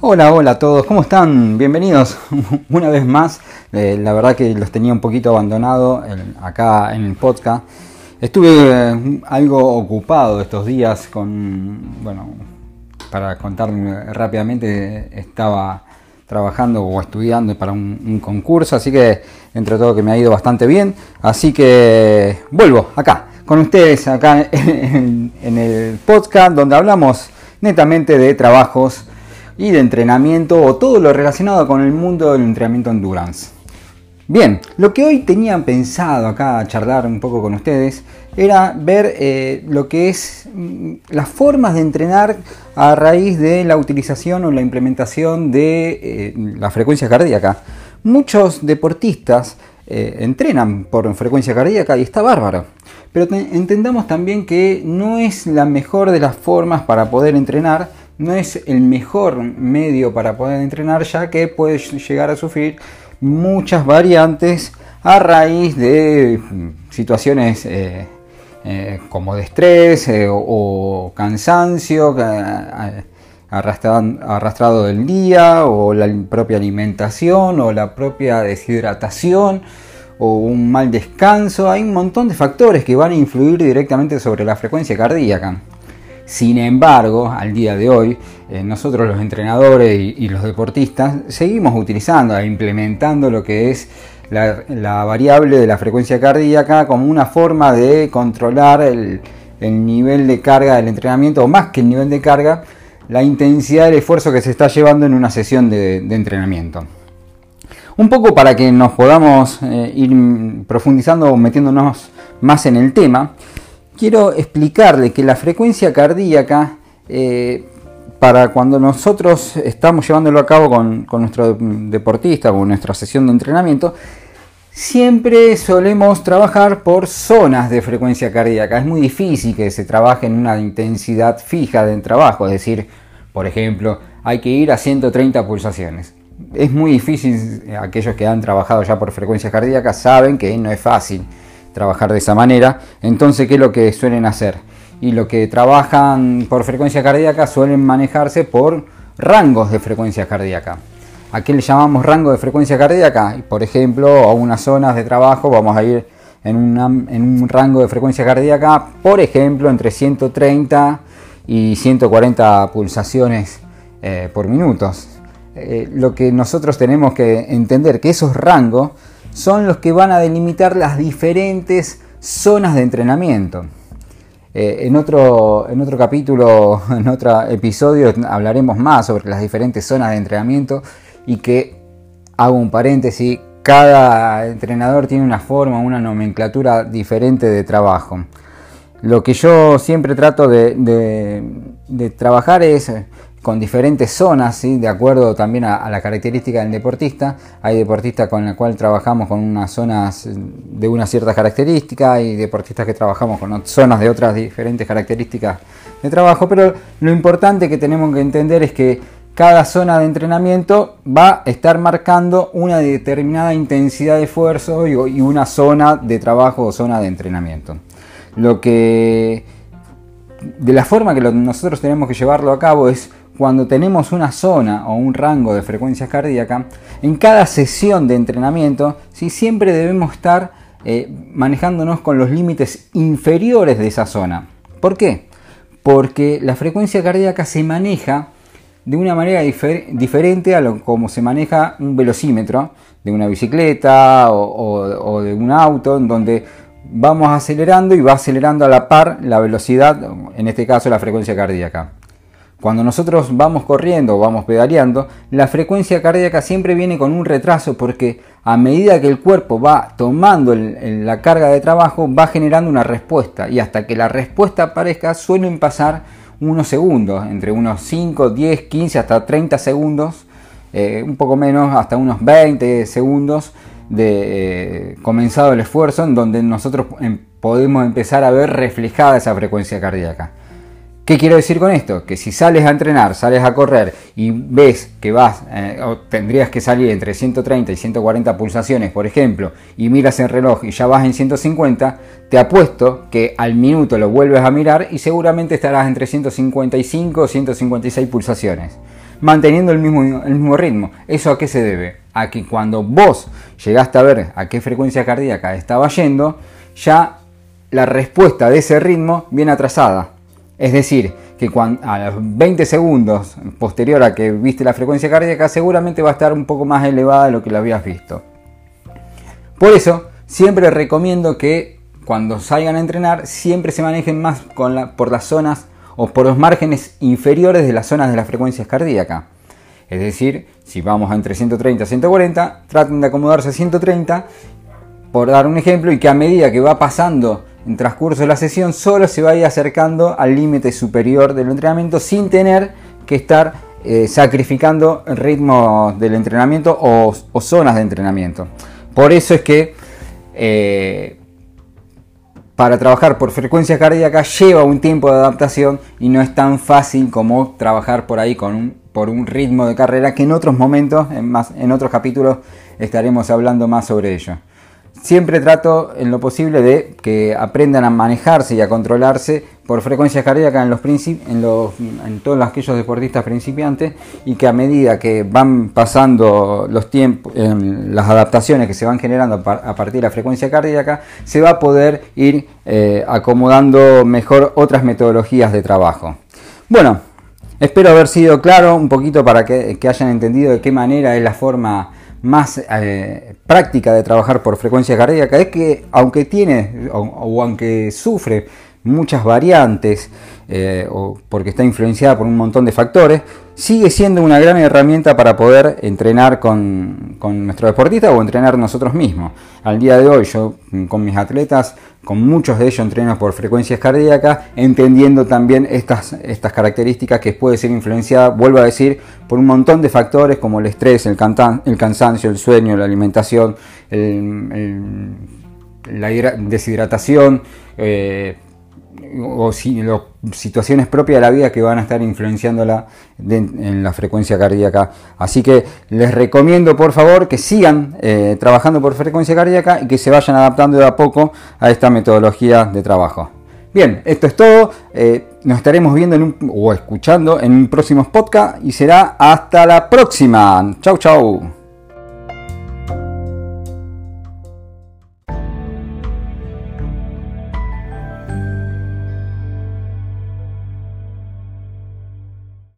Hola, hola a todos, ¿cómo están? Bienvenidos una vez más. Eh, la verdad que los tenía un poquito abandonado acá en el podcast. Estuve eh, algo ocupado estos días con, bueno, para contar rápidamente, estaba trabajando o estudiando para un, concurso, así que entre todo que me ha ido bastante bien. Así que vuelvo acá con ustedes, acá en el podcast donde hablamos netamente de trabajos y de entrenamiento o todo lo relacionado con el mundo del entrenamiento endurance. Bien, lo que hoy tenían pensado acá charlar un poco con ustedes era ver eh, lo que es mm, las formas de entrenar a raíz de la utilización o la implementación de eh, la frecuencia cardíaca. Muchos deportistas eh, entrenan por frecuencia cardíaca y está bárbaro. Pero entendamos también que no es la mejor de las formas para poder entrenar no es el mejor medio para poder entrenar ya que puede llegar a sufrir muchas variantes a raíz de mm, situaciones eh, eh, como de estrés eh, o, cansancio arrastrado del día o la propia alimentación o la propia deshidratación o un mal descanso. Hay un montón de factores que van a influir directamente sobre la frecuencia cardíaca. Sin embargo, al día de hoy, eh, nosotros los entrenadores y, los deportistas seguimos utilizando e implementando lo que es la, variable de la frecuencia cardíaca como una forma de controlar el, nivel de carga del entrenamiento, o más que el nivel de carga, la intensidad del esfuerzo que se está llevando en una sesión de, entrenamiento. Un poco para que nos podamos eh, ir profundizando o metiéndonos más en el tema, quiero explicarle que la frecuencia cardíaca, eh, para cuando nosotros estamos llevándolo a cabo con, nuestro deportista, con nuestra sesión de entrenamiento, siempre solemos trabajar por zonas de frecuencia cardíaca. Es muy difícil que se trabaje en una intensidad fija del trabajo, es decir, por ejemplo, hay que ir a 130 pulsaciones. Es muy difícil, aquellos que han trabajado ya por frecuencia cardíaca saben que no es fácil trabajar de esa manera. Entonces, ¿qué es lo que suelen hacer? Y lo que trabajan por frecuencia cardíaca suelen manejarse por rangos de frecuencia cardíaca. ¿A qué le llamamos rango de frecuencia cardíaca? Por ejemplo, a unas zonas de trabajo vamos a ir en, un rango de frecuencia cardíaca, por ejemplo, entre 130 y 140 pulsaciones eh, por minuto. Eh, lo que nosotros tenemos que entender que esos rangos son los que van a delimitar las diferentes zonas de entrenamiento. Eh, en, otro, en otro capítulo, en otro episodio, hablaremos más sobre las diferentes zonas de entrenamiento y que, hago un paréntesis, cada entrenador tiene una forma, una nomenclatura diferente de trabajo. Lo que yo siempre trato de trabajar es con diferentes zonas, de acuerdo también a, la característica del deportista. Hay deportistas con los cuales trabajamos con unas zonas de una cierta característica, hay deportistas que trabajamos con zonas de otras diferentes características de trabajo, pero lo importante que tenemos que entender es que cada zona de entrenamiento va a estar marcando una determinada intensidad de esfuerzo y una zona de trabajo o zona de entrenamiento. Lo que de la forma que nosotros tenemos que llevarlo a cabo es cuando tenemos una zona o un rango de frecuencia cardíaca, en cada sesión de entrenamiento, siempre debemos estar eh, manejándonos con los límites inferiores de esa zona. ¿Por qué? Porque la frecuencia cardíaca se maneja de una manera diferente a lo como se maneja un velocímetro de una bicicleta o de un auto, en donde vamos acelerando y va acelerando a la par la velocidad, en este caso la frecuencia cardíaca. Cuando nosotros vamos corriendo o vamos pedaleando, la frecuencia cardíaca siempre viene con un retraso porque a medida que el cuerpo va tomando la carga de trabajo va generando una respuesta y hasta que la respuesta aparezca suelen pasar unos segundos, entre unos 5, 10, 15 hasta 30 segundos, eh, un poco menos, hasta unos 20 segundos de eh, comenzado el esfuerzo en donde nosotros em, podemos empezar a ver reflejada esa frecuencia cardíaca. ¿Qué quiero decir con esto? Que si sales a entrenar, sales a correr y ves que vas, eh, o tendrías que salir entre 130 y 140 pulsaciones, por ejemplo, y miras el reloj y ya vas en 150, te apuesto que al minuto lo vuelves a mirar y seguramente estarás entre 155 o 156 pulsaciones. manteniendo el mismo, el mismo ritmo. ¿Eso a qué se debe? A que cuando vos llegaste a ver a qué frecuencia cardíaca estaba yendo, ya la respuesta de ese ritmo viene atrasada. Es decir, que cuando, a los 20 segundos posterior a que viste la frecuencia cardíaca seguramente va a estar un poco más elevada de lo que lo habías visto. Por eso, siempre recomiendo que cuando salgan a entrenar, siempre se manejen más por las zonas o por los márgenes inferiores de las zonas de las frecuencias cardíacas. Es decir, si vamos entre 130 y 140, traten de acomodarse a 130, por dar un ejemplo, y que a medida que va pasando en transcurso de la sesión solo se vaya acercando al límite superior del entrenamiento sin tener que estar eh, sacrificando el ritmo del entrenamiento o, zonas de entrenamiento. Por eso es que eh, para trabajar por frecuencia cardíaca lleva un tiempo de adaptación y no es tan fácil como trabajar por ahí con un, por un ritmo de carrera que en otros momentos, en, más, en otros capítulos, estaremos hablando más sobre ello siempre trato en lo posible de que aprendan a manejarse y a controlarse por frecuencia cardíaca en, los en, los, en todos aquellos deportistas principiantes y que a medida que van pasando los tiempos, las adaptaciones que se van generando a partir de la frecuencia cardíaca, se va a poder ir eh, acomodando mejor otras metodologías de trabajo. Bueno, espero haber sido claro un poquito para que hayan entendido de qué manera es la forma más eh, práctica de trabajar por frecuencia cardíaca es que aunque tiene o, aunque sufre muchas variantes eh, o porque está influenciada por un montón de factores, sigue siendo una gran herramienta para poder entrenar con, con nuestro deportista o entrenar nosotros mismos. Al día de hoy yo con mis atletas con muchos de ellos entrenos por frecuencias cardíacas, entendiendo también estas, estas características que puede ser influenciada, vuelvo a decir, por un montón de factores como el estrés, el, el cansancio, el sueño, la alimentación, la deshidratación, eh, o si, situaciones propias de la vida que van a estar influenciándola en la frecuencia cardíaca. Así que les recomiendo por favor que sigan eh, trabajando por frecuencia cardíaca y que se vayan adaptando de a poco a esta metodología de trabajo. Bien, esto es todo. Eh, nos estaremos viendo o escuchando en un próximo podcast y será hasta la próxima. Chau, chau.